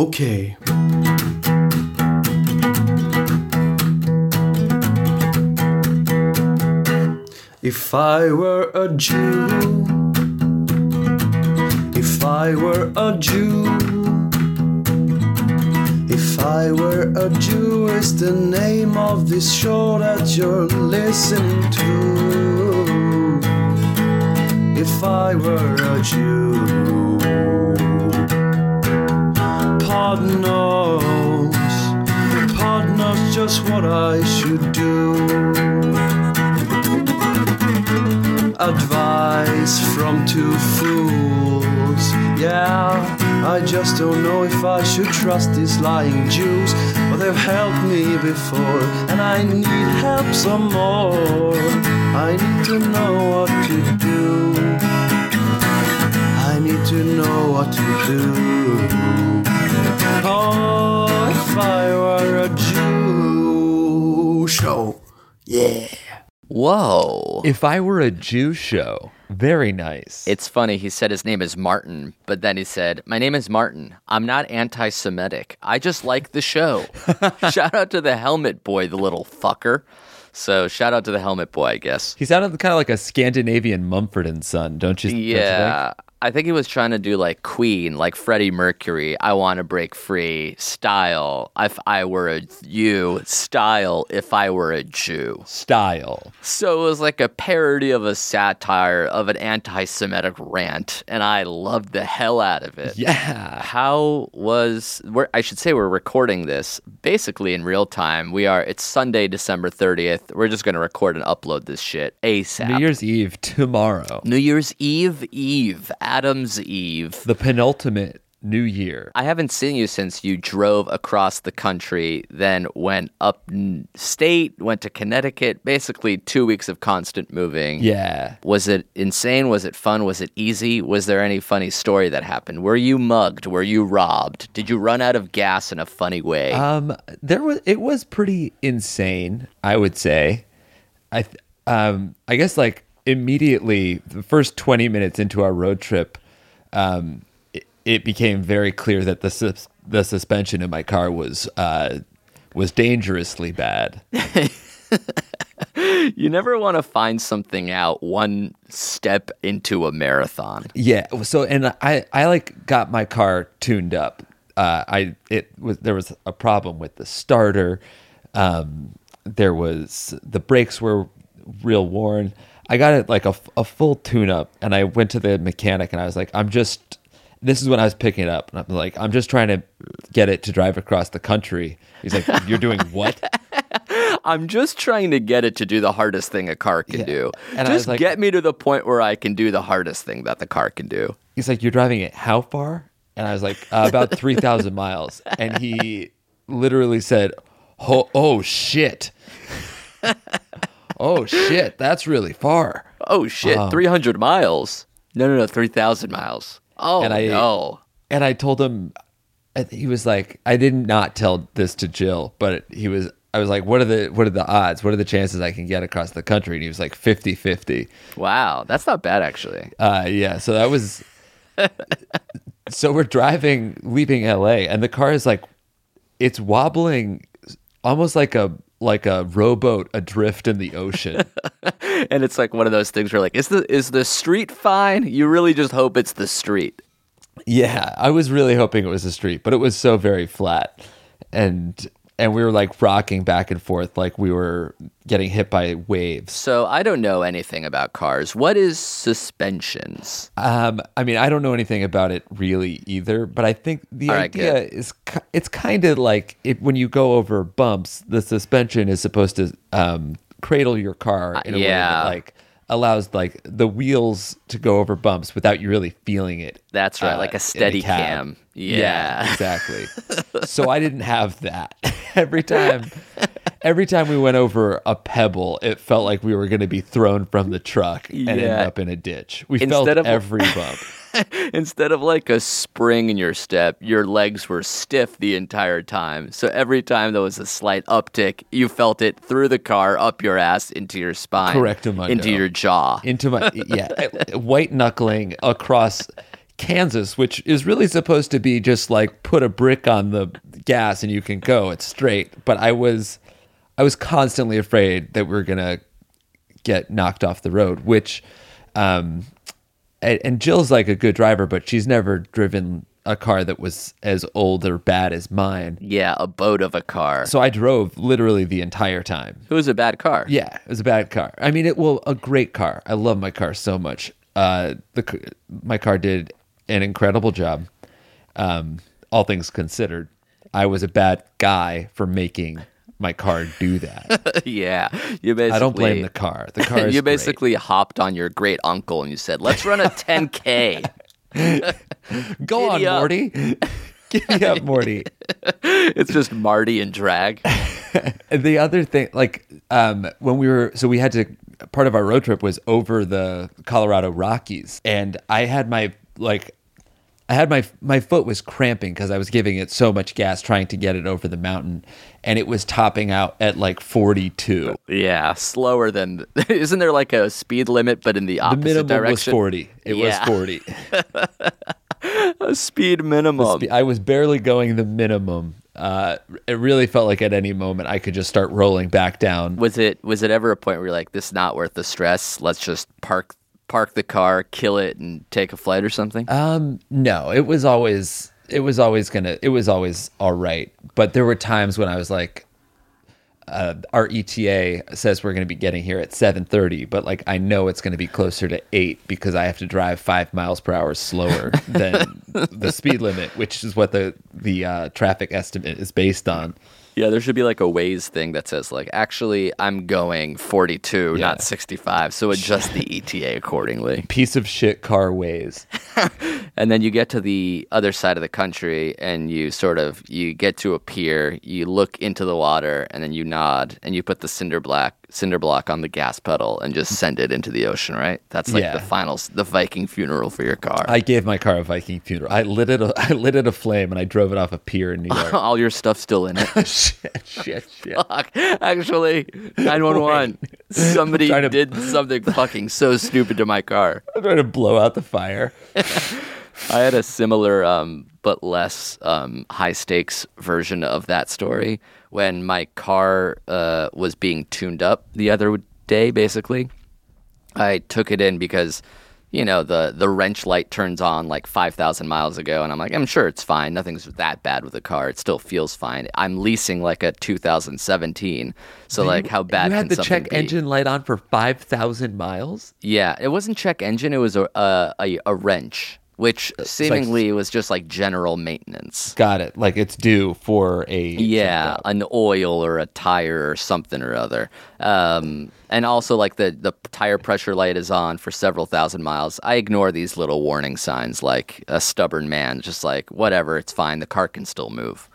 Okay. If I were a Jew, if I were a Jew, if I were a Jew is the name of this show that you're listening to. If I were a Jew. Advice from two fools. Yeah, I just don't know if I should trust these lying Jews, but they've helped me before, and I need help some more. I need to know what to do. I need to know what to do. Oh, if I were a Jew. Show. Yeah. Whoa. If I were a Jew show, very nice. It's funny, he said his name is Martin, but then he said, My name is Martin. I'm not anti Semitic. I just like the show. shout out to the helmet boy, the little fucker. So shout out to the helmet boy, I guess. he sounded kind of like a Scandinavian Mumford and Son, don't you? don't you? Yeah. I think he was trying to do like Queen, like Freddie Mercury. I want to break free style. If I were a you, style. If I were a Jew. Style. So it was like a parody of a satire of an anti Semitic rant, and I loved the hell out of it. Yeah. How was I should say we're recording this basically in real time. We are it's Sunday, December 30th. We're just gonna record and upload this shit ASAP. New Year's Eve tomorrow. New Year's Eve Eve, Adam's Eve. The penultimate New Year. I haven't seen you since you drove across the country, then went up state, went to Connecticut, basically two weeks of constant moving. Yeah. Was it insane? Was it fun? Was it easy? Was there any funny story that happened? Were you mugged? Were you robbed? Did you run out of gas in a funny way? Um, there was it was pretty insane, I would say. I th- um, I guess like immediately the first twenty minutes into our road trip, um, it, it became very clear that the sus- the suspension in my car was uh was dangerously bad. you never want to find something out one step into a marathon. Yeah. So and I I like got my car tuned up. Uh, I it was there was a problem with the starter. Um, there was the brakes were real worn. I got it like a, a full tune up, and I went to the mechanic, and I was like, I'm just. This is when I was picking it up, and I'm like, I'm just trying to get it to drive across the country. He's like, You're doing what? I'm just trying to get it to do the hardest thing a car can Yeah. do. And just like- get me to the point where I can do the hardest thing that the car can do. He's like, "You're driving it how far?" And I was like, uh, "About three thousand miles." And he literally said, "Oh, oh shit! oh shit! That's really far." Oh shit, 300 miles. No, no, no, 3,000 miles. Oh And I- no. And I told him, he was like, I did not tell this to Jill, but he was. I was like, "What are the what are the odds? What are the chances I can get across the country?" And he was like, 50-50. Wow, that's not bad actually. Uh, yeah, so that was. so we're driving, leaving LA, and the car is like, it's wobbling almost like a like a rowboat adrift in the ocean. and it's like one of those things where like, is the is the street fine? You really just hope it's the street. yeah, I was really hoping it was a street, but it was so very flat. And and we were like rocking back and forth like we were getting hit by waves. So I don't know anything about cars. What is suspensions? Um, I mean, I don't know anything about it really either, but I think the All right, idea good. is it's kind of like it, when you go over bumps, the suspension is supposed to um, cradle your car in a way yeah. that like allows like the wheels to go over bumps without you really feeling it. That's right, like a uh, steady cab. cam. Yeah. exactly. so I didn't have that. every time every time we went over a pebble, it felt like we were going to be thrown from the truck and end up in a ditch. We Instead felt of- every bump. Instead of like a spring in your step, your legs were stiff the entire time. So every time there was a slight uptick, you felt it through the car, up your ass, into your spine, Correctamundo. into your jaw. into my yeah white knuckling across Kansas, which is really supposed to be just like put a brick on the gas and you can go. It's straight. But I was I was constantly afraid that we are gonna get knocked off the road, which um and, and Jill's like a good driver, but she's never driven a car that was as old or bad as mine. yeah, a boat of a car. So I drove literally the entire time. it was a bad car. Yeah, it was a bad car. I mean, it well, a great car. I love my car so much. Uh, the my car did an incredible job. Um, all things considered, I was a bad guy for making my car do that. yeah. You basically I don't blame the car. The car is you great. basically hopped on your great uncle and you said, "Let's run a 10k." go on, Giddy up. Morty. Giddy up, Morty. it's just Marty and drag. The other thing, like um, when we were, so we had to. Part of our road trip was over the Colorado Rockies, and I had my like, I had my my foot was cramping because I was giving it so much gas trying to get it over the mountain, and it was topping out at like forty two. Yeah, slower than. Isn't there like a speed limit, but in the The opposite minimum direction? was forty. It Yeah. was forty. A speed minimum. I was barely going the minimum. Uh, it really felt like at any moment I could just start rolling back down. was it was it ever a point where you're like, this is not worth the stress? Let's just park park the car, kill it, and take a flight or something? Um, no, it was always it was always gonna it was always all right. But there were times when I was like, uh, our ETA says we're gonna be getting here at seven thirty, but like I know it's gonna be closer to eight because I have to drive five miles per hour slower than the speed limit, which is what the the uh, traffic estimate is based on. Yeah, there should be like a Waze thing that says like, actually, I'm going 42, Yeah. not 65, so adjust the ETA accordingly. Piece of shit car Waze. and then you get to the other side of the country and you sort of you get to a pier you look into the water and then you nod and you put the cinder block cinder block on the gas pedal and just send it into the ocean right that's like Yeah. the final the viking funeral for your car I gave my car a Viking funeral. I lit it. A, I lit it a flame, and I drove it off a pier in New York. all your stuff's still in it shit, shit, shit. Fuck. actually 911 somebody to- did something fucking so stupid to my car I'm trying to blow out the fire. I had a similar um, but less um, high stakes version of that story when my car uh, was being tuned up the other day. Basically, I took it in because you know the the wrench light turns on like five thousand miles ago, and I'm like, I'm sure it's fine. Nothing's that bad with the car. It still feels fine. I'm leasing like a 2017, so like how bad you had the check be? engine light on for five thousand miles. Yeah, it wasn't check engine. It was a a, a, a wrench, which seemingly was just like general maintenance. Got it. Like it's due for a Yeah, an oil or a tire or something or other. Um, and also, like the the tire pressure light is on for several thousand miles. I ignore these little warning signs, like a stubborn man, just like whatever, it's fine. The car can still move.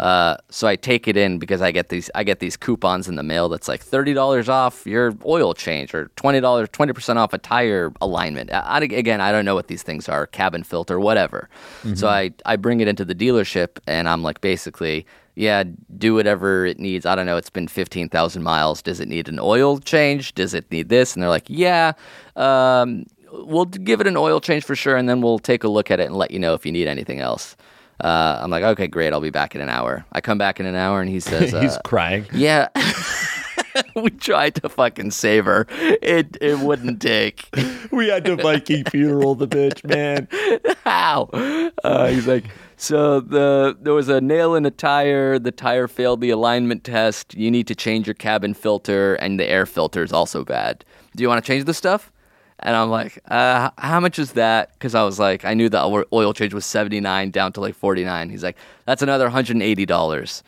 Uh, so I take it in because I get these I get these coupons in the mail that's like thirty dollars off your oil change or twenty dollars twenty percent off a tire alignment. I, I- again, I don't know what these things are, cabin filter, whatever. So I I bring it into the dealership and I'm like basically. Yeah, do whatever it needs. I don't know. It's been 15,000 miles. Does it need an oil change? Does it need this? And they're like, yeah, um, we'll give it an oil change for sure. And then we'll take a look at it and let you know if you need anything else. Uh, I'm like, okay, great. I'll be back in an hour. I come back in an hour, and he says, He's uh, crying. "Yeah." we tried to fucking save her. It it wouldn't take. We had to Viking funeral the bitch, man. How? Uh, he's like, so the there was a nail in a tire. The tire failed the alignment test. You need to change your cabin filter, and the air filter is also bad. Do you want to change the stuff? And I'm like, uh, how much is that? Because I was like, I knew the oil- change was 79 down to like 49. He's like, that's another $180.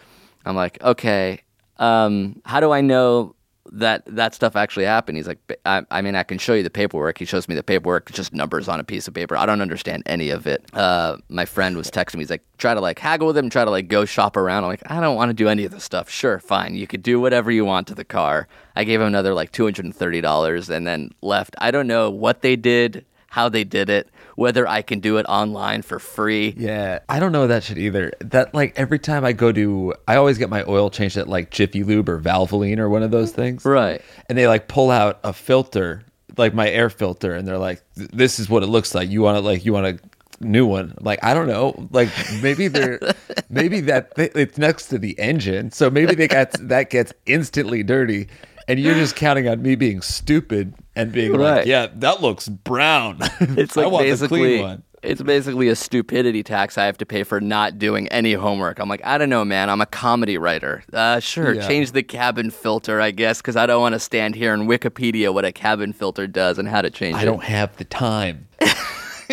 I'm like, okay. Um, how do I know that that stuff actually happened? He's like, I, I mean, I can show you the paperwork. He shows me the paperwork, just numbers on a piece of paper. I don't understand any of it. Uh, my friend was texting me. He's like, try to like haggle with him, try to like go shop around. I'm like, I don't want to do any of this stuff. Sure, fine. You could do whatever you want to the car. I gave him another like $230 and then left. I don't know what they did, how they did it, whether I can do it online for free. Yeah, I don't know that shit either. That like every time I go to, I always get my oil changed at like Jiffy Lube or Valvoline or one of those things. Right. And they like pull out a filter, like my air filter, and they're like, "This is what it looks like. You want to like, you want a new one?" Like, I don't know. Like maybe they're, maybe that it's next to the engine, so maybe they got that gets instantly dirty. And you're just counting on me being stupid and being Right. like, "Yeah, that looks brown." It's I like basically clean one. it's basically a stupidity tax I have to pay for not doing any homework. I'm like, I don't know, man. I'm a comedy writer. Uh, sure, Yeah. change the cabin filter, I guess, because I don't want to stand here and Wikipedia what a cabin filter does and how to change I it. I don't have the time.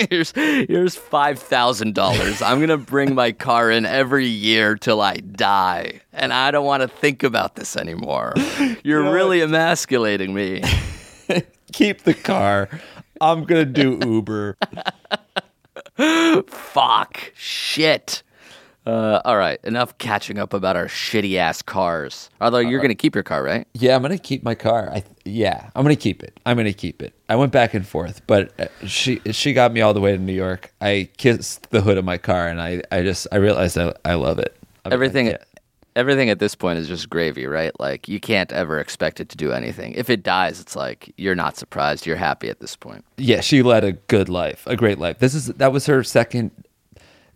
here's here's five thousand dollars. I'm gonna bring my car in every year till I die, and I don't want to think about this anymore. You're really emasculating me. keep the car. I'm gonna do Uber. Fuck. Shit. Uh, all right, enough catching up about our shitty ass cars. Although you're gonna keep your car, right? Yeah, I'm gonna keep my car. I yeah, I'm gonna keep it. I'm gonna keep it. I went back and forth, but uh, she she got me all the way to New York. I kissed the hood of my car, and I I just I realized I I love it. I Everything, yeah. everything at this point is just gravy, right? Like you can't ever expect it to do anything. If it dies, it's like you're not surprised. You're happy at this point. Yeah, she led a good life, a great life. This is that was her second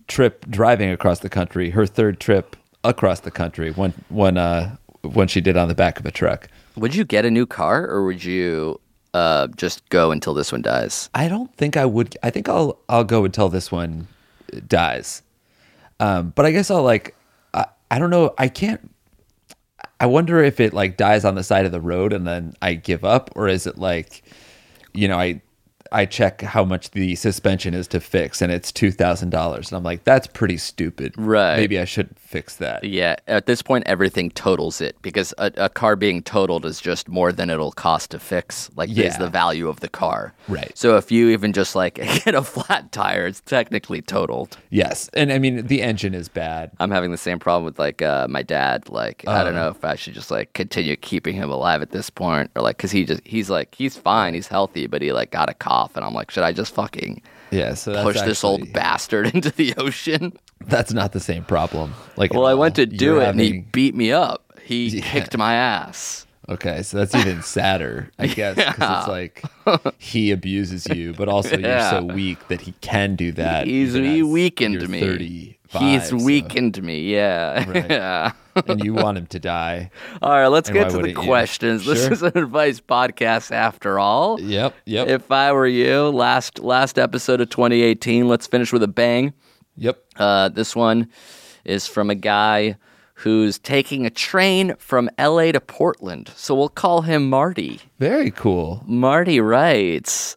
trip driving across the country. Her third trip across the country. when one uh one she did on the back of a truck. Would you get a new car, or would you uh, just go until this one dies? I don't think I would. I think I'll I'll go until this one dies. Um, but I guess I'll like. I, I don't know. I can't. I wonder if it like dies on the side of the road and then I give up, or is it like, you know, I I check how much the suspension is to fix and it's two thousand dollars, and I'm like, that's pretty stupid. Right. Maybe I should fix that. Yeah, at this point, everything totals it because a, a car being totaled is just more than it'll cost to fix. Like, Yeah. is the value of the car. Right. So if you even just like get a flat tire, it's technically totaled. Yes, and I mean the engine is bad. I'm having the same problem with like uh, my dad. Like, I don't know if I should just like continue keeping him alive at this point, or like, cause he just he's like he's fine, he's healthy, but he like got a cough, and I'm like, should I just fucking Yeah, so push this old bastard into the ocean? That's not the same problem. Like, Well, I went to do You're it, and he beat me up. He Yeah. kicked my ass. Okay, so that's even sadder, I guess, because it's like he abuses you, but also you're so weak that he can do that. He's he weakened me. 35, He's so- weakened me. Yeah. Right. yeah. and you want him to die. All right, let's And get to the questions. This is an advice podcast after all. Yep, yep, If I were you, last last episode of 2018, let's finish with a bang. yep. Uh, this one is from a guy who's taking a train from LA to Portland. So we'll call him Marty. Very cool. Marty writes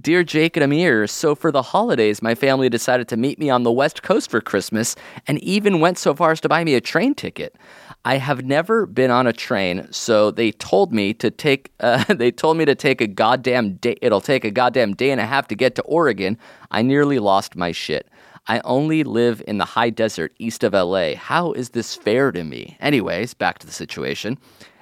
Dear Jake and Amir, so for the holidays, my family decided to meet me on the West Coast for Christmas and even went so far as to buy me a train ticket. I have never been on a train, so they told me to take. Uh, they told me to take a goddamn day. It'll take a goddamn day and a half to get to Oregon. I nearly lost my shit. I only live in the high desert east of LA. How is this fair to me? Anyways, back to the situation.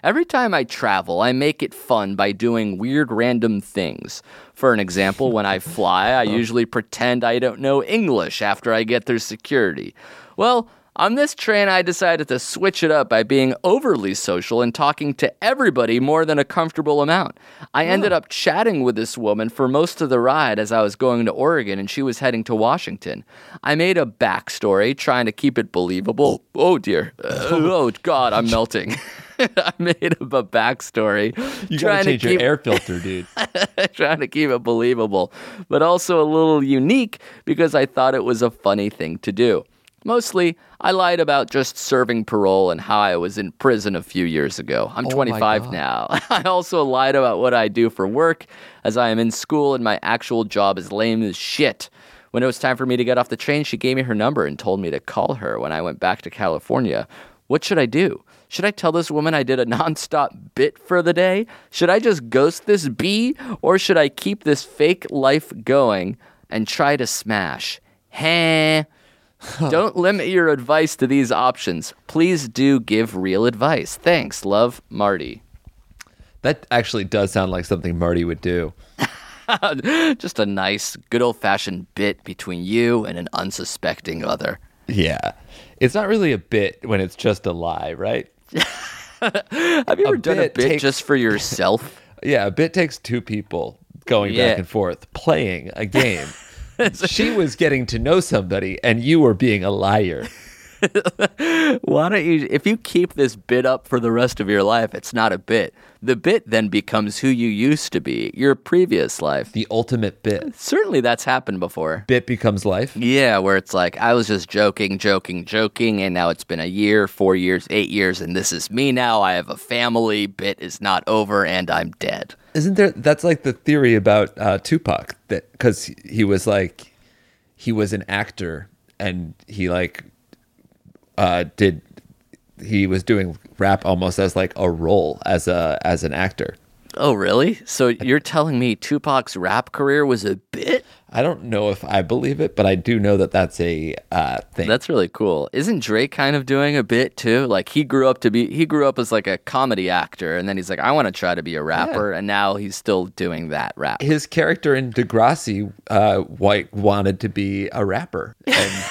Every time I travel, I make it fun by doing weird random things. For an example, when I fly, I usually pretend I don't know English after I get through security. Well, On this train, I decided to switch it up by being overly social and talking to everybody more than a comfortable amount. I ended up chatting with this woman for most of the ride as I was going to Oregon and she was heading to Washington. I made a backstory trying to keep it believable. Oh dear. Uh, oh God, I'm melting. I made up a backstory You trying gotta change your air filter, dude. trying to keep it believable, but also a little unique because I thought it was a funny thing to do. Mostly, I lied about just serving parole and how I was in prison a few years ago. I'm Oh 25 now. I also lied about what I do for work, as I am in school and my actual job is lame as shit. When it was time for me to get off the train, she gave me her number and told me to call her when I went back to California. What should I do? Should I tell this woman I did a nonstop bit for the day? Should I just ghost this bee? Or should I keep this fake life going and try to smash? Heh. Don't limit your advice to these options. Please do give real advice. Thanks. Love, Marty. That actually does sound like something Marty would do. Just a nice, good old fashioned bit between you and an unsuspecting other. Yeah. It's not really a bit when it's just a lie, right? Have you ever done a bit takes- just for yourself? Yeah, a bit takes two people going Yeah. back and forth playing a game. she was getting to know somebody and you were being a liar. Why don't you, if you keep this bit up for the rest of your life, it's not a bit. The bit then becomes who you used to be, your previous life. The ultimate bit. Certainly that's happened before. Bit becomes life. Yeah, where it's like, I was just joking, joking, joking, and now it's been a year, four years, eight years, and this is me now. I have a family, bit is not over, and I'm dead. Isn't there? That's like the theory about uh, Tupac that because he was like, he was an actor and he like, uh, did he was doing rap almost as like a role as a as an actor. Oh, really? So you're telling me Tupac's rap career was a bit? I don't know if I believe it, but I do know that that's a uh, thing. That's really cool. Isn't Drake kind of doing a bit too? Like he grew up to be he grew up as like a comedy actor and then he's like I want to try to be a rapper and now he's still doing that rap. his character in Degrassi, uh, White wanted to be a rapper, and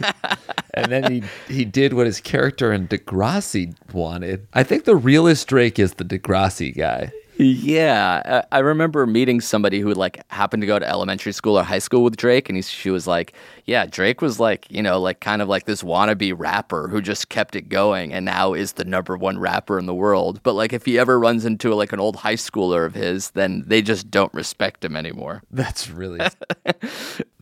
and then he he did what his character in Degrassi wanted. I think the realest Drake is the Degrassi guy. Yeah, I I remember meeting somebody who like happened to go to elementary school or high school with Drake, and he, she was like, "Yeah, Drake was like, you know, like kind of like this wannabe rapper who just kept it going, and now is the number one rapper in the world. But like, if he ever runs into like an old high schooler of his, then they just don't respect him anymore." That's really.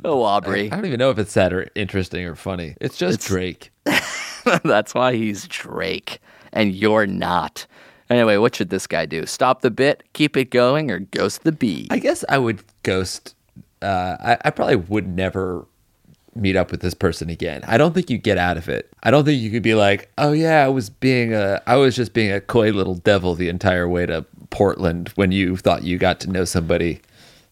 Oh, Aubrey. I Aubrey, don't even know if it's sad or interesting or funny. It's just Drake. that's why he's Drake, and you're not. Anyway, what should this guy do? Stop the bit, keep it going, or ghost the bee? I guess I would ghost. Uh, I, I probably would never meet up with this person again. I don't think you get out of it. I don't think you could be like, oh yeah, I was being a, I was just being a coy little devil the entire way to Portland when you thought you got to know somebody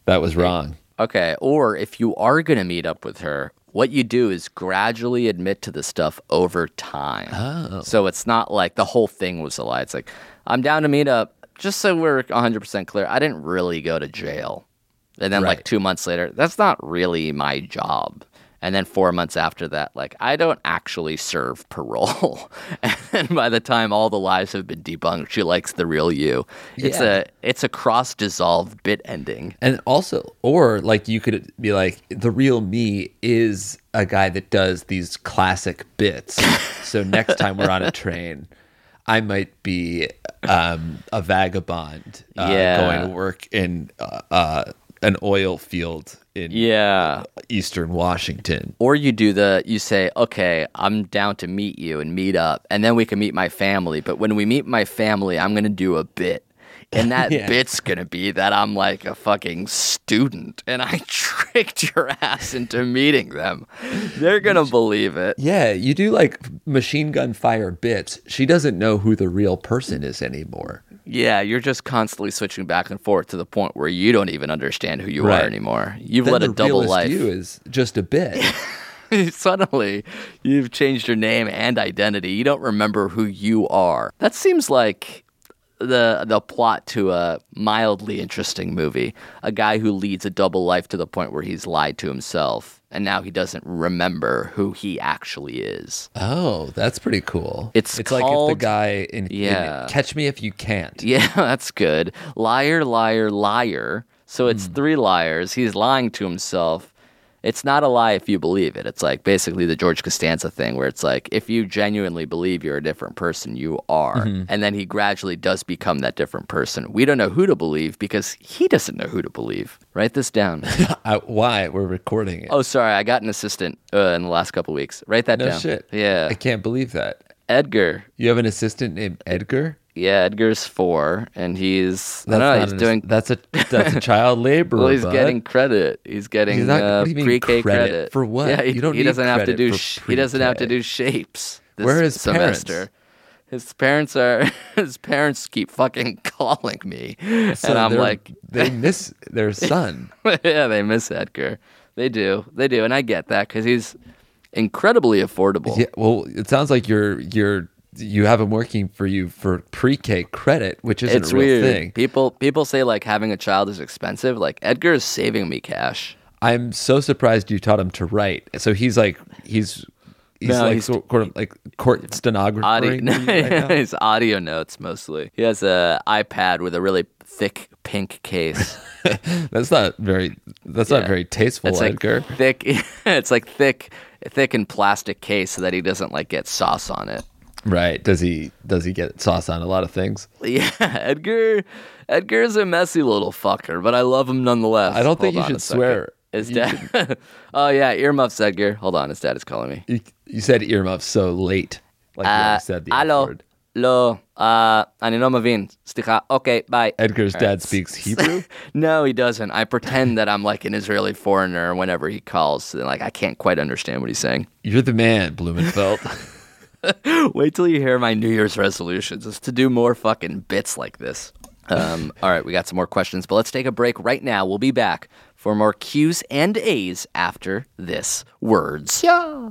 that was wrong. Okay, or if you are going to meet up with her, what you do is gradually admit to the stuff over time. Oh. So it's not like the whole thing was a lie. It's like, I'm down to meet up. Just so we're 100% clear, I didn't really go to jail. And then, like, two months later, that's not really my job. And then four months after that, like, I don't actually serve parole. and by the time all the lies have been debunked, she likes the real you. It's Yeah. a it's a cross dissolved bit ending. And also, or like you could be like, the real me is a guy that does these classic bits. so next time we're on a train, I might be um, a vagabond uh, Yeah. going to work in uh, uh, an oil field in Yeah. eastern Washington. Or you do the, you say, okay, I'm down to meet you and meet up, and then we can meet my family. But when we meet my family, I'm going to do a bit. And that Yeah. bit's going to be that I'm like a fucking student and I tricked your ass into meeting them. They're going to believe it. Yeah, you do like machine gun fire bits. She doesn't know who the real person is anymore. Yeah, you're just constantly switching back and forth to the point where you don't even understand who you Right. are anymore. You've Then led a the double life. You is just a bit. Suddenly, you've changed your name and identity. You don't remember who you are. That seems like the the plot to a mildly interesting movie. A guy who leads a double life to the point where he's lied to himself and now he doesn't remember who he actually is. Oh, that's pretty cool. It's it's like if the guy in, in Yeah. Catch Me If You Can't. Yeah, that's good. Liar, liar, liar. So it's hmm. three liars. He's lying to himself. It's not a lie if you believe it. It's like basically the George Costanza thing where it's like if you genuinely believe you're a different person, you are. And then he gradually does become that different person. We don't know who to believe because he doesn't know who to believe. Write this down. I, why we're recording it? oh, sorry. I got an assistant uh, in the last couple weeks. Write that no down. shit. Yeah. I can't believe that. Edgar. You have an assistant named Edgar. Yeah, Edgar's four, and he's That's know. He's an- doing That's a that's a child laborer. Well, he's bud. getting credit. He's getting He's not- uh, what do you mean pre-K credit? For what? Yeah, he, You don't he doesn't have to do. Sh- he doesn't have to do shapes. This Where his semester. His parents are. His parents keep fucking calling me, So and I'm like, they miss their son. yeah, they miss Edgar. They do. They do, and I get that because he's incredibly affordable. Yeah, well, it sounds like you're you're you have him working for you for pre-K credit, which isn't it's a real weird. thing. People people say like having a child is expensive. Like Edgar is saving me cash. I'm so surprised you taught him to write. So he's like he's he's No, like he's- sort court of like court stenographer. audio, right his audio notes mostly. He has a iPad with a really thick pink case. That's not very. That's not very tasteful, It's like Edgar. thick. It's like thick, thick and plastic case so that he doesn't like get sauce on it. Right? Does he? Does he get sauce on a lot of things? Yeah, Edgar. Edgar's a messy little fucker, but I love him nonetheless. I don't think Hold you on a should second. swear. His You dad. oh yeah, earmuffs, Edgar. Hold on, his dad is calling me. You, you said earmuffs so late, like you Uh, already said the F Hello. word. Lo, uh, אני לא מבין. סליחה. Okay, bye. Edgar's All dad right. speaks Hebrew. No, he doesn't. I pretend that I'm like an Israeli foreigner whenever he calls. And like I can't quite understand what he's saying. You're the man, Blumenfeld. Wait till you hear my New Year's resolutions is to do more fucking bits like this. Um, all right, we got some more questions, but let's take a break right now. We'll be back for more Q's and A's after this words. Yeah.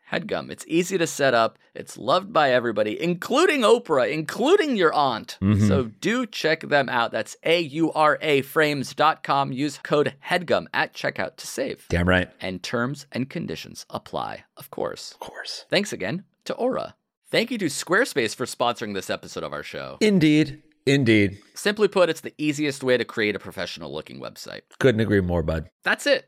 HEADGUM. It's easy to set up. It's loved by everybody, including Oprah, including your aunt. Mm-hmm. So do check them out. That's A U R A frames.com. Use code HEADGUM at checkout to save. Damn right. And terms and conditions apply, of course. Of course. Thanks again to Aura. Thank you to Squarespace for sponsoring this episode of our show. Indeed. Indeed. Simply put, it's the easiest way to create a professional looking website. Couldn't agree more, bud. That's it.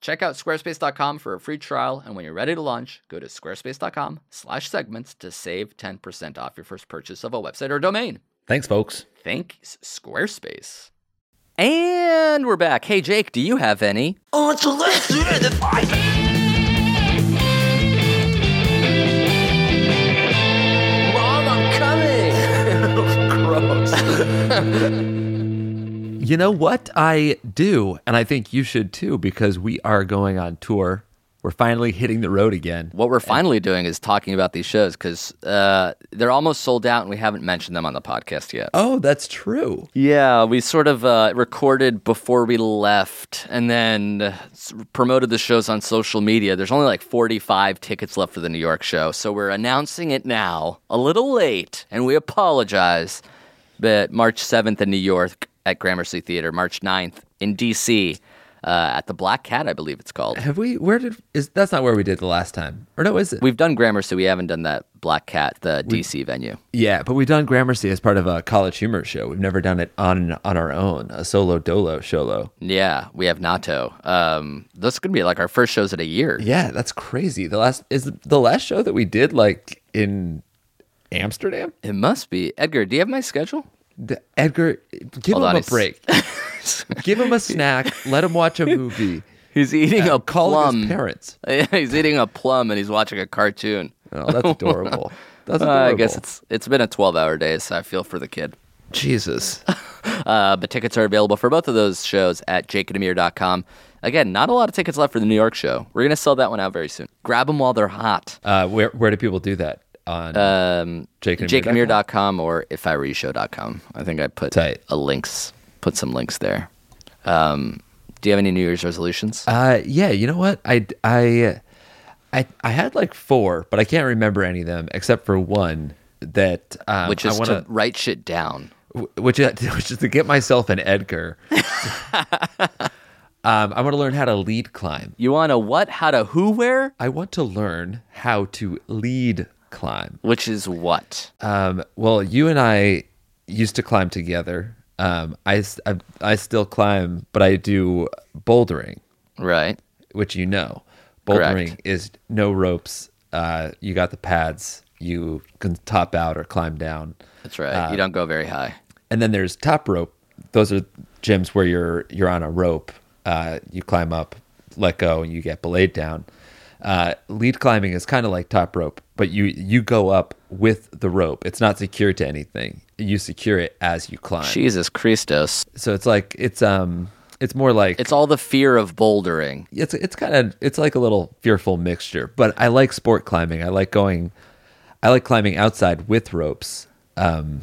check out squarespace.com for a free trial. And when you're ready to launch, go to squarespace.com slash segments to save 10% off your first purchase of a website or domain. Thanks, folks. Thanks, Squarespace. And we're back. Hey, Jake, do you have any? Oh, it's a list. Mom, I'm coming. Gross. You know what I do, and I think you should too, because we are going on tour. We're finally hitting the road again. What we're finally doing is talking about these shows because uh, they're almost sold out and we haven't mentioned them on the podcast yet. Oh, that's true. Yeah, we sort of uh, recorded before we left and then uh, promoted the shows on social media. There's only like 45 tickets left for the New York show. So we're announcing it now, a little late, and we apologize. But March 7th in New York at Gramercy Theater, March 9th in DC uh, at the Black Cat, I believe it's called. Have we? Where did? Is that's not where we did the last time? Or no? Is it? We've done Gramercy, we haven't done that Black Cat, the DC venue. yeah, but we've done Gramercy as part of a college humor show. We've never done it on on our own, a solo dolo solo. Yeah, we have Nato. Um, this is gonna be like our first shows in a year. Yeah, that's crazy. The last is the last show that we did like in Amsterdam. It must be Edgar. Do you have my schedule? The, Edgar, give Hold him a he's- break. give him a snack. Let him watch a movie. He's eating a plum. his parents. he's eating a plum and he's watching a cartoon. Oh, that's adorable. That's Uh, adorable. I guess it's it's been a 12-hour day, so I feel for the kid. Jesus. Uh, but tickets are available for both of those shows at jakeandamir.com. Again, not a lot of tickets left for the New York show. We're gonna sell that one out very soon. Grab them while they're hot. Uh, where where do people do that? On Um, jakeandamir.com or ifiwereshow.com. I think I put Tight. a links, put some links there. Um, do you have any New Year's resolutions? Uh, yeah, you know what? I, I, I, I had like four, but I can't remember any of them except for one that um, Which is I want to write shit down. which is, which is to get myself an Edgar. um, I want to learn how to lead climb. You want to what? How to who where? I want to learn how to lead climb. Which is what? Um, well, you and I used to climb together. Um, I, I, I still climb, but I do bouldering. Right. which you know. Correct. Bouldering is no ropes. Uh, you got the pads. You can top out or climb down. That's right. Uh, you don't go very high. And then there's top rope. Those are gyms where you're you're on a rope. Uh, you climb up, let go, and you get belayed down. Uh, lead climbing is kind of like top rope, but you you go up with the rope. It's not secured to anything. You secure it as you climb. Jesus Christos. So it's like it's um it's more like It's all the fear of bouldering. it's it's kind of it's like a little fearful mixture but i like sport climbing i like going i like climbing outside with ropes um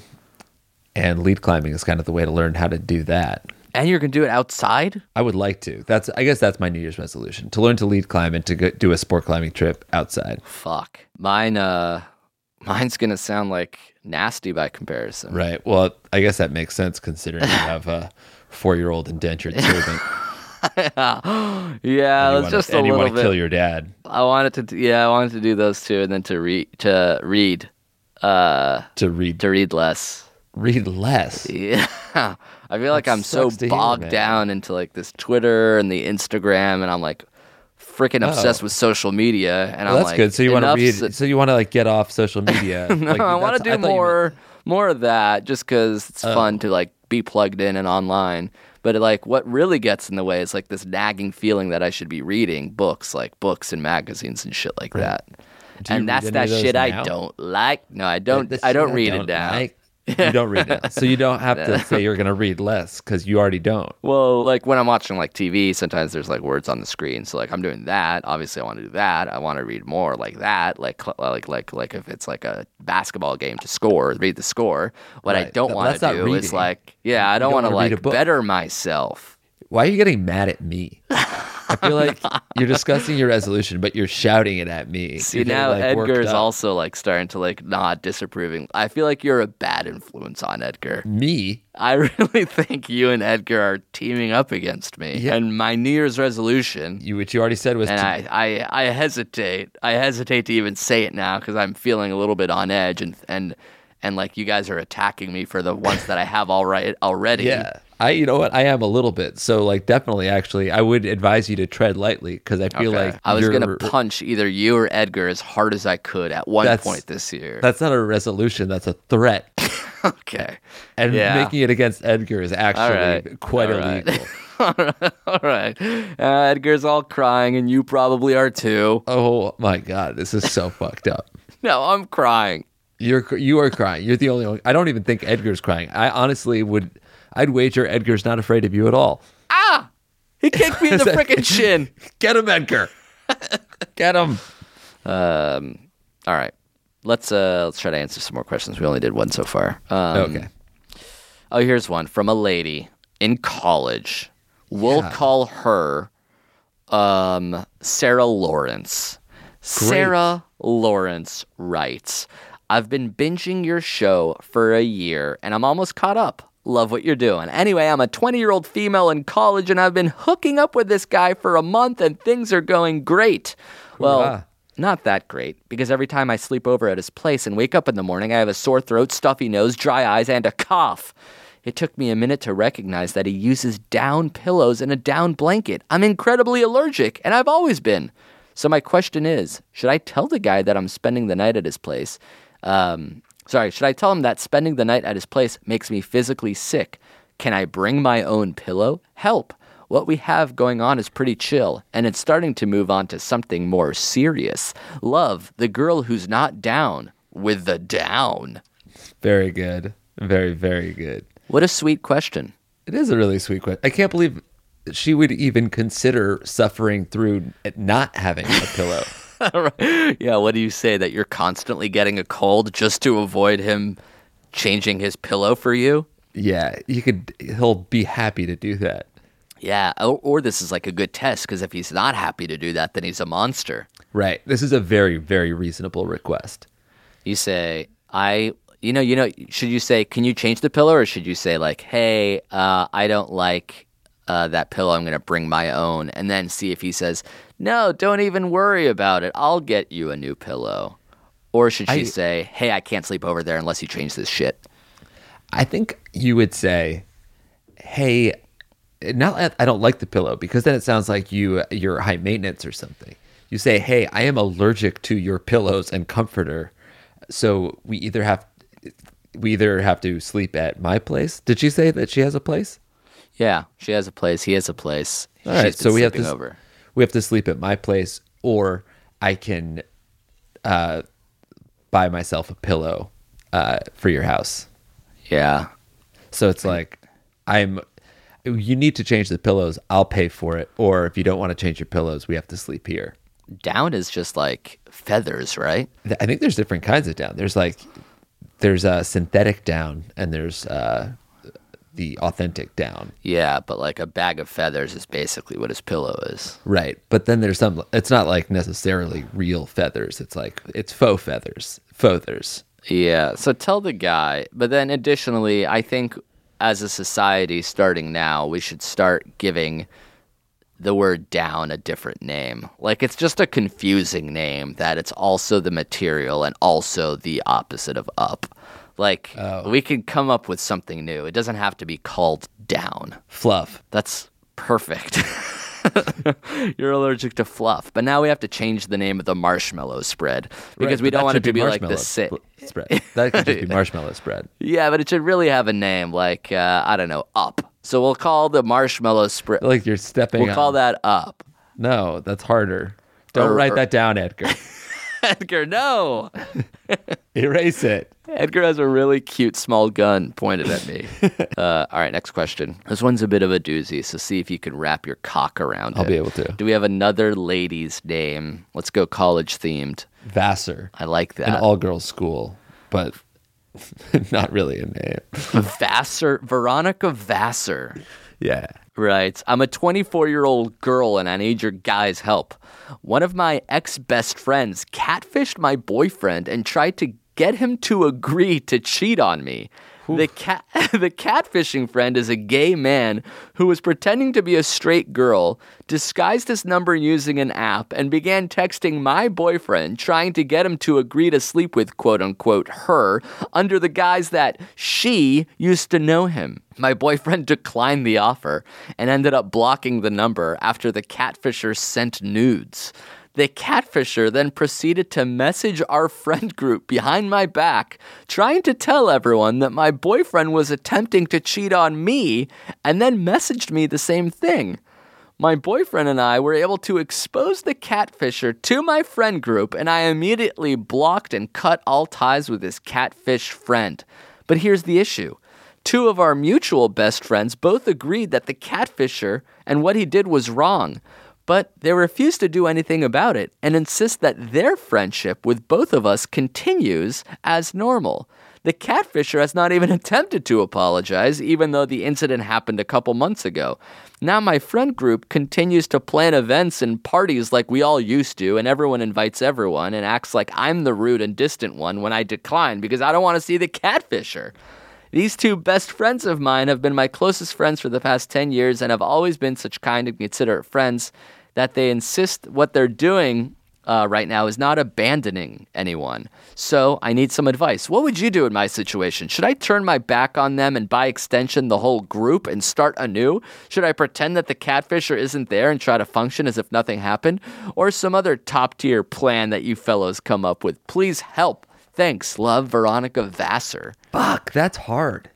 and lead climbing is kind of the way to learn how to do that And you're going to do it outside? i would like to that's i guess that's my new year's resolution to learn to lead climb and to go, do a sport climbing trip outside Fuck. Mine uh mine's going to sound like nasty by comparison. right well i guess that makes sense considering you have a four-year-old indentured servant Yeah, and you that's wanna- just a and you want to bit. kill your dad I wanted to do, yeah, I wanted to do those two and then to read to read uh to read to read less. read less Yeah. I feel like That I'm so to hear, bogged down into like this Twitter and the Instagram and I'm like freaking obsessed with social media and Oh. Well, I'm that's like good. So you want to read? So you want to like get off social media? No, Like, I want to do thought you meant- more more of that just cuz it's Oh. fun to like be plugged in and online. But like what really gets in the way is like this nagging feeling that I should be reading books like books and magazines and shit like that. Do and that's that shit I don't like. No, I don't I don't read it don't down. like. You don't read now, so you don't have to say you're going to read less because you already don't. Well, like when I'm watching like TV, sometimes there's like words on the screen. So like I'm doing that. Obviously, I want to do that. I want to read more like that. Like like like like if it's like a basketball game to score, read the score. What I don't want to do is reading. like yeah, I don't, don't want to wanna read a like better myself. Why are you getting mad at me? Feel like you're discussing your resolution, but you're shouting it at me. See You're now like, Edgar is also like starting to like nod disapproving. I feel like you're a bad influence on Edgar. me. I really think you and Edgar are teaming up against me. Yeah. And my New Year's resolution You, which you already said was and to, I, I, I hesitate. I hesitate to even say it now because I'm feeling a little bit on edge, and and and like you guys are attacking me for the ones that I have all right already. Yeah. I you know what? I am a little bit. So like definitely actually I would advise you to tread lightly cuz I feel Okay. like I was gonna punch either you or Edgar as hard as I could at one point this year. That's not a resolution, that's a threat. okay. And Yeah. making it against Edgar is actually right. quite All right. illegal. all right. Uh, Edgar's all crying, and you probably are too. Oh my god, this is so fucked up. No, I'm crying. You're you are crying. You're the only one. I don't even think Edgar's crying. I honestly would I'd wager Edgar's not afraid of you at all. Ah! He kicked me in the freaking shin. Get him, Edgar. Get him. Um. All right. Let's uh let's try to answer some more questions. We only did one so far. Um, Okay. Oh, here's one from a lady in college. We'll Yeah. call her um, Sarah Lawrence. Sarah Lawrence writes, I've been binging your show for a year and I'm almost caught up. Love what you're doing. Anyway, I'm a 20 year old female in college and I've been hooking up with this guy for a month and things are going great. Well, Hoorah. not that great, because every time I sleep over at his place and wake up in the morning, I have a sore throat, stuffy nose, dry eyes, and a cough. It took me a minute to recognize that he uses down pillows and a down blanket. I'm incredibly allergic, and I've always been. So my question is, should I tell the guy that I'm spending the night at his place? Um, sorry, should I tell him that spending the night at his place makes me physically sick? Can I bring my own pillow? Help! What we have going on is pretty chill, and it's starting to move on to something more serious. Love, the girl who's not down with the down. Very good. Very, very good. What a sweet question. It is a really sweet question. I can't believe she would even consider suffering through not having a pillow. yeah, what do you say that you're constantly getting a cold just to avoid him changing his pillow for you? yeah, you could. He'll be happy to do that. Yeah, or, or this is like a good test because if he's not happy to do that, then he's a monster. Right. This is a very, very reasonable request. You say, I, you know, you know, should you say, can you change the pillow, or should you say like, hey, uh, I don't like uh, that pillow. I'm going to bring my own, and then see if he says, no, don't even worry about it. I'll get you a new pillow. Or should she I- say, hey, I can't sleep over there unless you change this shit? I think you would say, "Hey, not that I don't like the pillow," because then it sounds like you you're high maintenance or something. You say, "Hey, I am allergic to your pillows and comforter, so we either have we either have to sleep at my place." Did she say that she has a place? Yeah, she has a place. He has a place. All right, She's been so we have to over. we have to sleep at my place, or I can uh, buy myself a pillow uh, for your house. Yeah, So it's like I'm you need to change the pillows, I'll pay for it. Or if you don't want to change your pillows, we have to sleep here. down is just like feathers, right? I think there's different kinds of down. There's like there's a synthetic down and there's uh the authentic down. Yeah, but like a bag of feathers is basically what his pillow is. Right. But then there's some it's not like necessarily real feathers. It's like it's faux feathers. Feathers. Yeah. So tell the guy. But then additionally, I think as a society starting now, we should start giving the word down a different name. Like it's just a confusing name that it's also the material and also the opposite of up. Like we can come up with something new. It doesn't have to be called down. Fluff. That's perfect. You're allergic to fluff, but now we have to change the name of the marshmallow spread because Right, we don't want it to be like marshmallow the sit. spread. That could just be marshmallow spread. Yeah, but it should really have a name like uh, I don't know, up. So we'll call the marshmallow spread. Like you're stepping We'll call that up. No, that's harder. Don't Or- write or- that down, Edgar. Edgar, no. Erase it. Edgar has a really cute small gun pointed at me. Uh, all right, next question. This one's a bit of a doozy, so see if you can wrap your cock around I'll it. be able to. Do we have another lady's name? Let's go college themed. Vassar. I like that. An all girls school, but not really a name. Vassar, Veronica Vassar. Yeah. Right. I'm a 24 year old girl and I need your guys' help. One of my ex best friends catfished my boyfriend and tried to get him to agree to cheat on me. The cat the catfishing friend is a gay man who was pretending to be a straight girl, disguised his number using an app, and began texting my boyfriend trying to get him to agree to sleep with quote unquote her under the guise that she used to know him. My boyfriend declined the offer and ended up blocking the number after the catfisher sent nudes. The catfisher then proceeded to message our friend group behind my back, trying to tell everyone that my boyfriend was attempting to cheat on me, and then messaged me the same thing. My boyfriend and I were able to expose the catfisher to my friend group, and I immediately blocked and cut all ties with this catfish friend. But here's the issue two of our mutual best friends both agreed that the catfisher and what he did was wrong, but they refuse to do anything about it and insist that their friendship with both of us continues as normal. The catfisher has not even attempted to apologize, even though the incident happened a couple months ago. Now, my friend group continues to plan events and parties like we all used to, and everyone invites everyone and acts like I'm the rude and distant one when I decline because I don't want to see the catfisher. These two best friends of mine have been my closest friends for the past 10 years and have always been such kind and considerate friends that they insist what they're doing uh, right now is not abandoning anyone. So I need some advice. What would you do in my situation? Should I turn my back on them and by extension the whole group and start anew? Should I pretend that the catfisher isn't there and try to function as if nothing happened? Or some other top tier plan that you fellows come up with? Please help. Thanks, love, Veronica Vassar. Fuck, that's hard.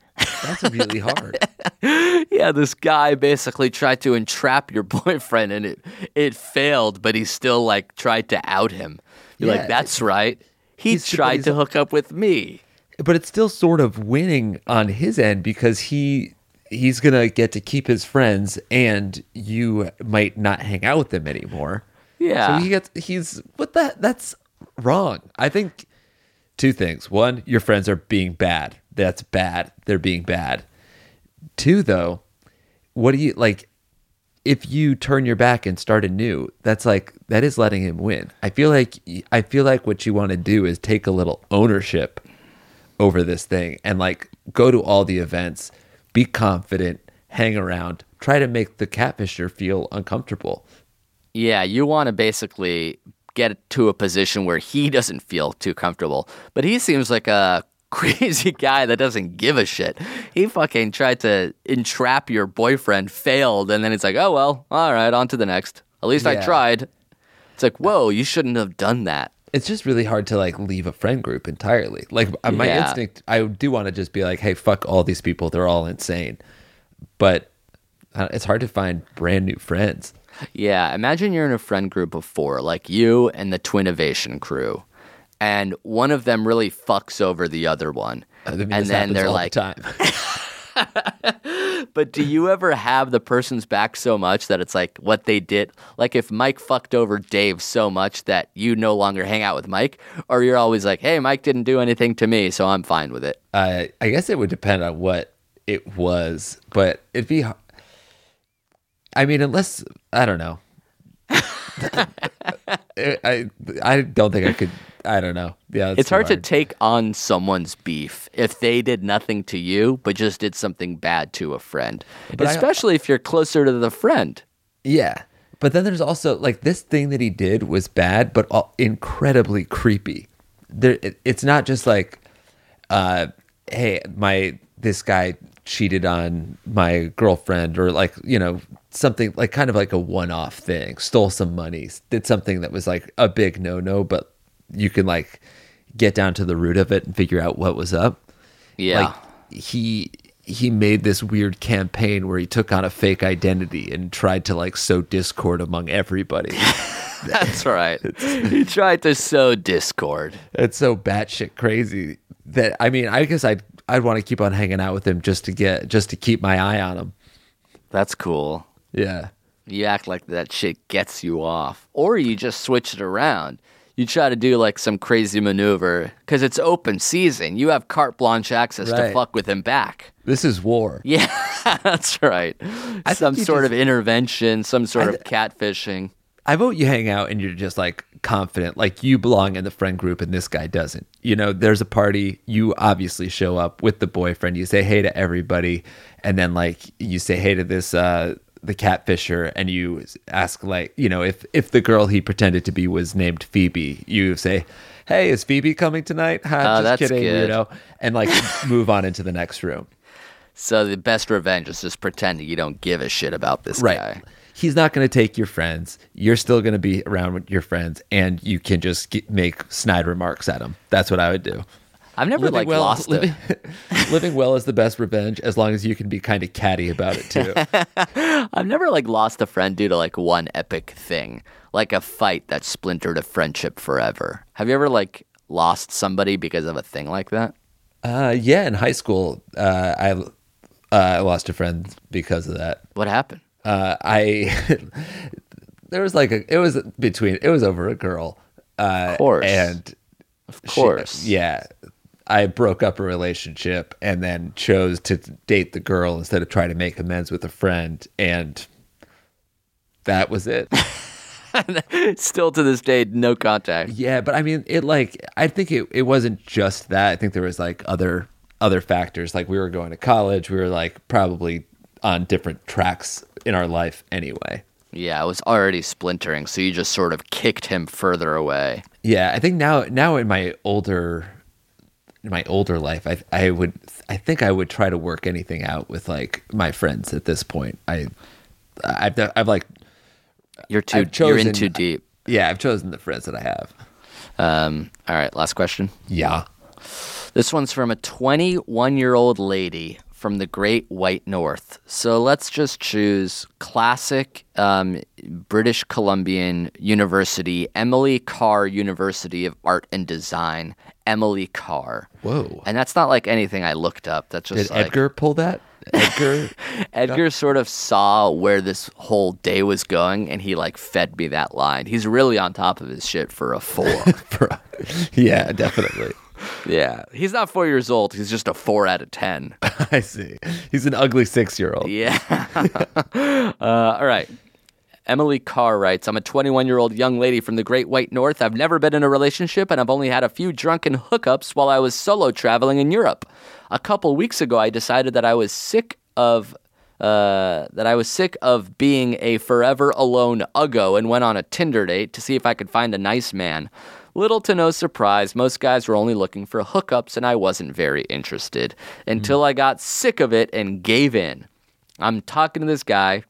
That's really hard. Yeah, this guy basically tried to entrap your boyfriend and it it failed, but he still like tried to out him. You're Yeah. like, that's right. He tried to hook up with me. but it's still sort of winning on his end because he he's gonna get to keep his friends and you might not hang out with them anymore Yeah. so he gets he's what that that's wrong i think two things. One your friends are being bad. That's bad. They're being bad. Two though what do you like if you turn your back and start anew that's like that is letting him win. I feel like i feel like what you want to do is take a little ownership over this thing and like go to all the events, be confident, hang around, try to make the catfisher feel uncomfortable. Yeah, you want to basically get to a position where he doesn't feel too comfortable. But he seems like a crazy guy that doesn't give a shit. He fucking tried to entrap your boyfriend, failed, and then it's like, oh well, all right, on to the next. At least I tried. It's like, whoa, you shouldn't have done that. It's just really hard to like leave a friend group entirely. Like uh, my Yeah. instinct, I do want to just be like, hey, fuck all these people. They're all insane. But uh, it's hard to find brand new friends. Yeah, imagine you're in a friend group of four, like you and the Twinnovation crew, and one of them really fucks over the other one. Mean, and then they're like, the. But do you ever have the person's back so much that it's like what they did? Like if Mike fucked over Dave so much that you no longer hang out with Mike, or you're always like, hey, Mike didn't do anything to me, so I'm fine with it. uh, I guess it would depend on what it was, but it'd be. I mean, unless I don't know. I, I I don't think I could. I don't know. Yeah, It's hard too to take on someone's beef if they did nothing to you, but just did something bad to a friend. But I- Especially if you're closer to the friend. Yeah, but then there's also like this thing that he did was bad, but all, incredibly creepy. There, it, it's not just like, uh, hey, my this guy cheated on my girlfriend, or like you know something like kind of like a one-off thing, stole some money, did something that was like a big no-no, but you can like get down to the root of it and figure out what was up Yeah. like he he made this weird campaign where he took on a fake identity and tried to like sow discord among everybody That's right. he tried to sow discord. It's so batshit crazy that I mean, I guess I'd I'd want to keep on hanging out with him just to get just to keep my eye on him. That's cool. Yeah. You act like that shit gets you off. Or you just switch it around. You try to do like some crazy maneuver because it's open season. You have carte blanche access to fuck with him back. This is war. Yeah, that's right. I some sort just- of intervention, some sort of catfishing. I vote you hang out and you're just like confident, like you belong in the friend group and this guy doesn't. You know, there's a party, you obviously show up with the boyfriend, you say hey to everybody, and then like you say hey to this uh the catfisher and you ask like, you know, if if the girl he pretended to be was named Phoebe, you say, Hey, is Phoebe coming tonight? Huh, Oh, just that's kidding, good. weirdo. And like move on into the next room. So the best revenge is just pretending you don't give a shit about this right guy. He's not going to take your friends you're still going to be around with your friends and you can just get, make snide remarks at him that's what i would do I've never like well, lost living, living well is the best revenge as long as you can be kind of catty about it too I've never like lost a friend due to like one epic thing, like a fight that splintered a friendship forever. Have you ever like lost somebody because of a thing like that? uh, yeah in high school uh, I, uh, I lost a friend because of that What happened? Uh, I there was like a it was between it was over a girl uh, Of course. and Of she- course. yeah. I broke up a relationship and then chose to date the girl instead of trying to make amends with a friend. And that was it. Still to this day, no contact. yeah. But I mean, it like, I think it, it wasn't just that. I think there was like other, other factors. Like we were going to college. We were like probably on different tracks in our life anyway. Yeah, it was already splintering, so you just sort of kicked him further away. Yeah, I think now now in my older in my older life, I I would I think I would try to work anything out with like my friends at this point. I I've I've like You're too I've you're in too deep. yeah, I've chosen the friends that I have. Um, all right, last question. Yeah. This one's from a 21 year old lady from the Great White North. So let's just choose classic um, British Columbian University, Emily Carr University of Art and Design, Emily Carr. Whoa. And that's not like anything I looked up. That's just Did like Edgar pull that? Edgar Edgar sort of saw where this whole day was going and he like fed me that line. He's really on top of his shit for a four. Yeah, definitely. Yeah. He's not four years old. He's just a four out of 10. I see. He's an ugly 6-year-old. Yeah. uh, all right. Emily Carr writes I'm a 21 year old young lady from the Great White North. I've never been in a relationship and I've only had a few drunken hookups while I was solo traveling in Europe. A couple weeks ago, I decided that I was sick of. Uh, that I was sick of being a forever alone uggo and went on a Tinder date to see if I could find a nice man. Little to no surprise, most guys were only looking for hookups, and I wasn't very interested until I got sick of it and gave in. I'm talking to this guy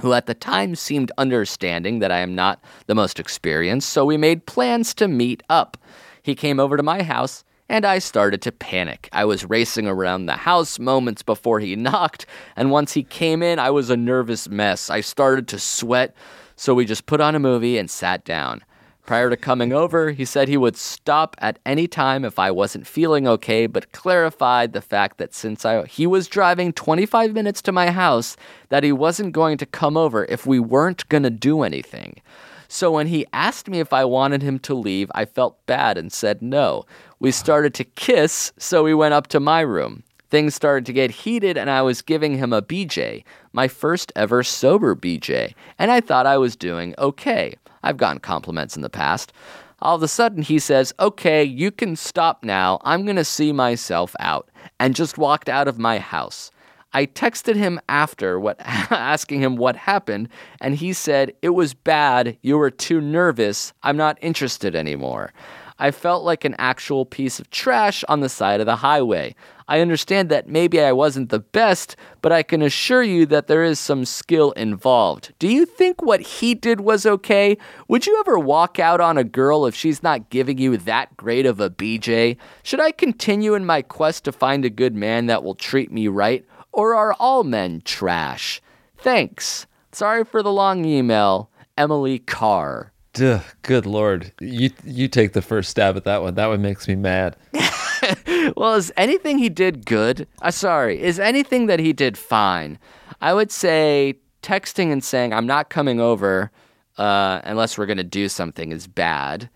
who at the time seemed understanding that I am not the most experienced, so we made plans to meet up. He came over to my house, and I started to panic. I was racing around the house moments before he knocked, and once he came in, I was a nervous mess. I started to sweat, so we just put on a movie and sat down. Prior to coming over, he said he would stop at any time if I wasn't feeling okay, but clarified the fact that since I, he was driving 25 minutes to my house, that he wasn't going to come over if we weren't going to do anything. So when he asked me if I wanted him to leave, I felt bad and said no. We started to kiss, so we went up to my room. Things started to get heated, and I was giving him a BJ, my first ever sober BJ, and I thought I was doing okay. I've gotten compliments in the past. All of a sudden, he says, Okay, you can stop now. I'm going to see myself out, and just walked out of my house. I texted him after what asking him what happened and he said it was bad you were too nervous I'm not interested anymore. I felt like an actual piece of trash on the side of the highway. I understand that maybe I wasn't the best, but I can assure you that there is some skill involved. Do you think what he did was okay? Would you ever walk out on a girl if she's not giving you that great of a BJ? Should I continue in my quest to find a good man that will treat me right? Or are all men trash? Thanks. Sorry for the long email. Emily Carr. Duh, good lord. You you take the first stab at that one. That one makes me mad. Well, is anything he did good? Uh, sorry, is anything that he did fine? I would say texting and saying, I'm not coming over uh, unless we're going to do something is bad.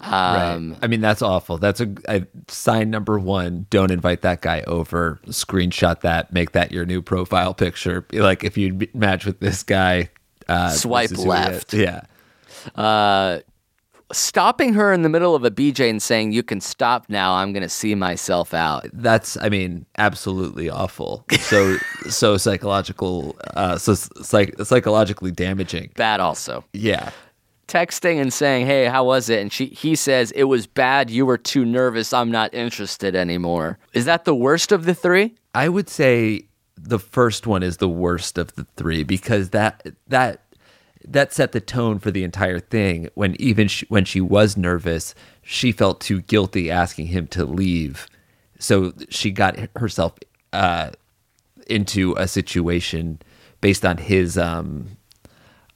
Um, right. I mean, that's awful. That's a sign number one. Don't invite that guy over. Screenshot that. Make that your new profile picture. Be Like if you match with this guy, uh, Swipe is who he left. Yeah. uh, stopping her in the middle of a BJ and saying, You can stop now, I'm going to see myself out. That's, I mean, absolutely awful. So, so psychological, uh, so psych- psychologically damaging. Bad also. Yeah. Texting and saying, Hey, how was it? And she, he says, It was bad. You were too nervous. I'm not interested anymore. Is that the worst of the three? I would say the first one is the worst of the three because that that that set the tone for the entire thing. When even she, when she was nervous, she felt too guilty asking him to leave, so she got herself uh, into a situation based on his um,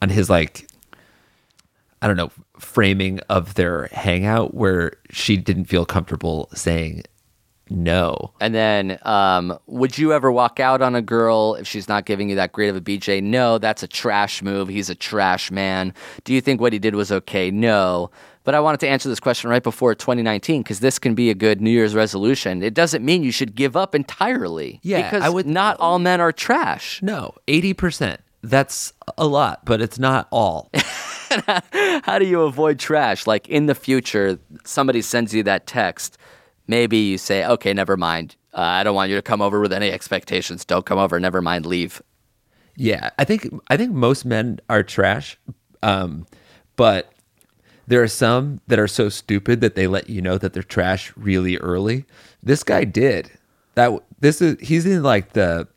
on his like I don't know framing of their hangout where she didn't feel comfortable saying no. And then, um, would you ever walk out on a girl if she's not giving you that great of a BJ? No, that's a trash move. He's a trash man. Do you think what he did was okay? No. But I wanted to answer this question right before 2019 because this can be a good New Year's resolution. It doesn't mean you should give up entirely. Yeah, because I would- not all men are trash. No, 80%. That's a lot, but it's not all. How do you avoid trash? Like in the future, somebody sends you that text. Maybe you say, okay, never mind. Uh, I don't want you to come over with any expectations. Don't come over. Never mind. Leave. yeah, I think I think most men are trash. Um, but there are some that are so stupid that they let you know that they're trash really early. This guy did. That this is he's in like the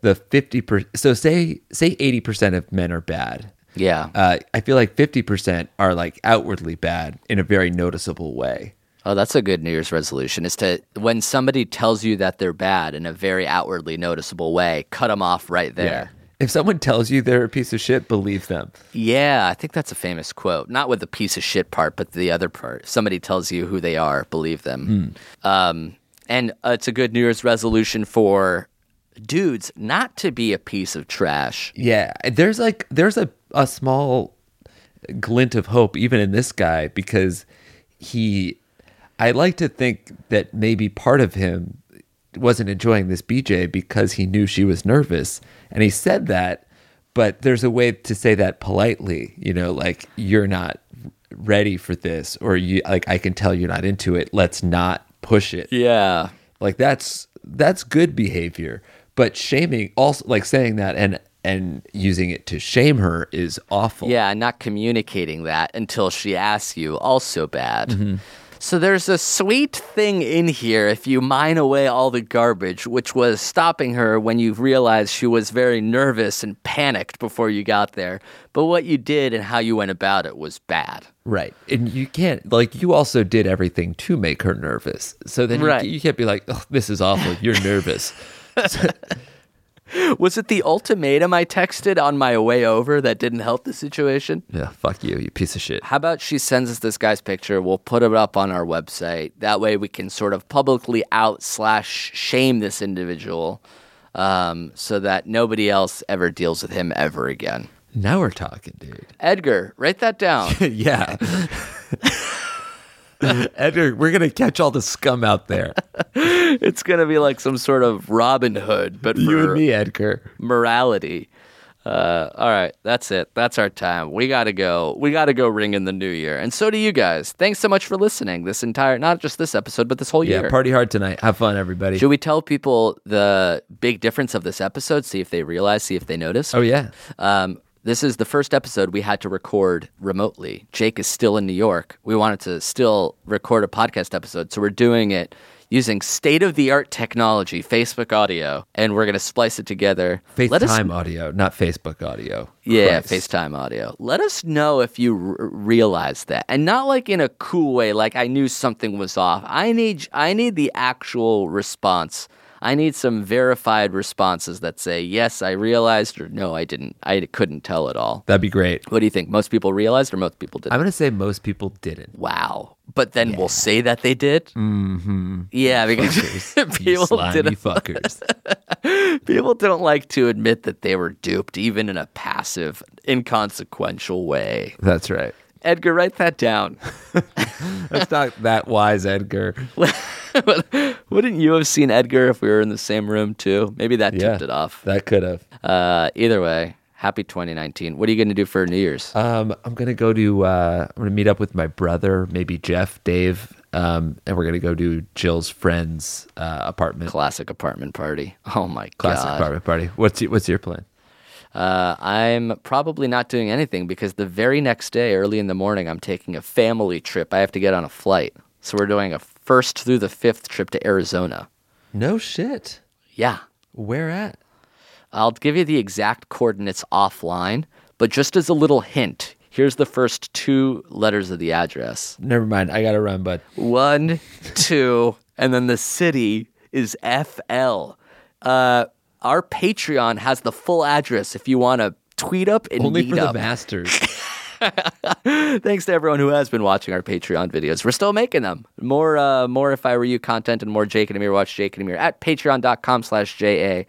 the 50 per, so say say 80% of men are bad. Yeah. Uh, I feel like 50% are like outwardly bad in a very noticeable way. Oh, that's a good New Year's resolution. Is to when somebody tells you that they're bad in a very outwardly noticeable way, cut them off right there. If someone tells you they're a piece of shit, believe them. Yeah, I think that's a famous quote. Not with the piece of shit part, but the other part. If somebody tells you who they are, believe them. Um, and uh, it's a good New Year's resolution for dudes not to be a piece of trash. Yeah, there's like there's a a small glint of hope even in this guy because he I like to think that maybe part of him wasn't enjoying this BJ because he knew she was nervous and he said that but there's a way to say that politely, you know, like you're not ready for this or you like I can tell you're not into it. Let's not push it. Yeah. Like that's that's good behavior. But shaming also like saying that and and using it to shame her is awful. Yeah, not communicating that until she asks you, also bad. Mm-hmm. So there's a sweet thing in here if you mine away all the garbage, which was stopping her when you realized she was very nervous and panicked before you got there. But what you did and how you went about it was bad. Right. And you can't like you also did everything to make her nervous. So then Right. you, you can't be like, oh, this is awful. You're nervous. Was it the ultimatum I texted on my way over that didn't help the situation? yeah, fuck you, you piece of shit. How about she sends us this guy's picture? We'll put it up on our website. That way we can sort of publicly out slash shame this individual um, so that nobody else ever deals with him ever again. Now we're talking, dude. Edgar, write that down. yeah. Edgar, we're gonna catch all the scum out there. it's going to be like some sort of Robin Hood, but for You and me, Edgar. morality. Uh, all right, that's it. That's our time. We got to go. We got to go ring in the new year. And so do you guys. Thanks so much for listening this entire, not just this episode, but this whole year. Yeah, party hard tonight. Have fun, everybody. Should we tell people the big difference of this episode? See if they realize, see if they notice. oh yeah. Um, this is the first episode we had to record remotely. Jake is still in New York. We wanted to still record a podcast episode, so we're doing it using state of the art technology, Facebook audio, and we're going to splice it together. Let us- FaceTime audio, not Facebook audio. yeah, Christ. FaceTime audio. Let us know if you r- realize that, and not like in a cool way, like I knew something was off. I need, I need the actual response I need some verified responses that say yes, I realized, or no, I didn't. I couldn't tell at all. That'd be great. What do you think? Most people realized, or most people didn't? I'm gonna say most people didn't. wow. But then we'll say that they did. Mm-hmm. Yeah, because people didn't. fuckers. People don't like to admit that they were duped, even in a passive, inconsequential way. That's right. Edgar, write that down. That's not that wise, Edgar. Wouldn't you have seen Edgar if we were in the same room too? Maybe that Yeah, tipped it off. That could have. Uh, either way, happy 2019. What are you going to do for New Year's? Um, I'm gonna go to. Uh, I'm gonna meet up with my brother, maybe Jeff, Dave, um, and we're gonna go to Jill's friend's uh, apartment. Classic apartment party. Oh my Classic god. apartment party. What's your, what's your plan? Uh, I'm probably not doing anything because the very next day, early in the morning, I'm taking a family trip. I have to get on a flight. So we're doing a first through the fifth trip to Arizona. No shit. Yeah. Where at? I'll give you the exact coordinates offline, but just as a little hint, here's the first two letters of the address Never mind. I gotta run, bud. one, two, and then the city is FL. Uh, our Patreon has the full address if you want to tweet up and Only meet for the masters. Thanks to everyone who has been watching our Patreon videos. We're still making them. More uh, more if I were you content and more Jake and Amir watch Jake and Amir at patreon.com slash JA.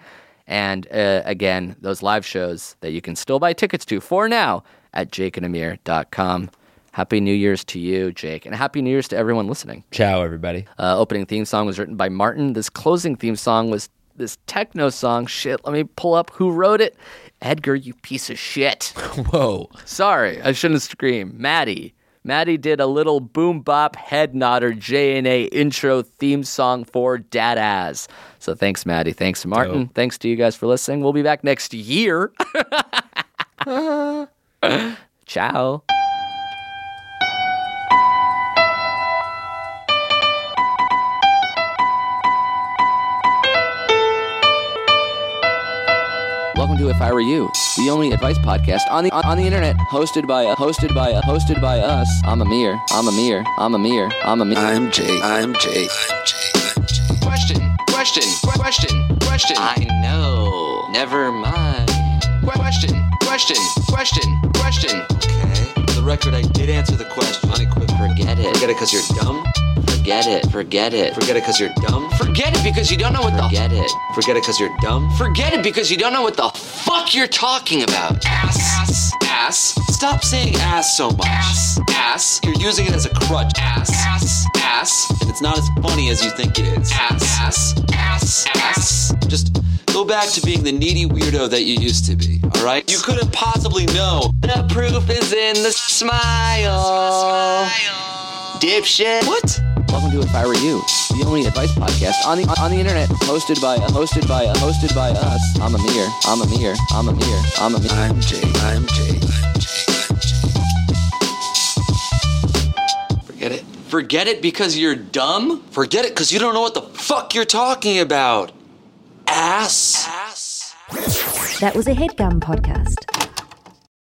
And uh, again, those live shows that you can still buy tickets to for now at jakeandamir.com. Happy New Year's to you, Jake, and Happy New Year's to everyone listening. Ciao, everybody. Uh, opening theme song was written by Martin. This closing theme song was this techno song. Shit, let me pull up who wrote it. Edgar, you piece of shit. Whoa. Sorry, I shouldn't scream. Maddie. Maddie did a little boom bop head nodder J&A intro theme song for Dad So thanks, Maddie. Thanks, Martin. Dope. Thanks to you guys for listening. We'll be back next year. Ciao. Welcome to If I Were You, the only advice podcast on the on, on the internet, hosted by a hosted by a hosted by us. I'm Amir. I'm Amir. I'm Amir. I'm Amir. I'm Jay. I'm Jay. I'm Jay. I'm Jay. Question, question, question, question. I know. Never mind. Question, question, question, question. Okay. For the record, I did answer the question. Unequivocally. Forget it. Forget it because you're dumb. Forget it. Forget it. Forget it because you're dumb. Forget it because you don't know what the. Forget it. Forget it because you're dumb. Forget it because you don't know what the fuck you're talking about. Ass. Ass. Ass. Stop saying ass so much. Ass. Ass. You're using it as a crutch. Ass. Ass. Ass. And it's not as funny as you think it is. Ass. Ass. Ass. Ass. Just go back to being the needy weirdo that you used to be. All right. You couldn't possibly know. The proof is in the smile. smile. Dipshit. What? Welcome to If I Were You, the only advice podcast on the on the internet, hosted by hosted by hosted by us. I'm Amir. I'm Amir. I'm Amir. I'm Amir. I'm Jay. I'm Jay. I'm Jay. Forget it. Forget it because you're dumb? Forget it because you don't know what the fuck you're talking about. Ass. Ass. That was a headgum podcast.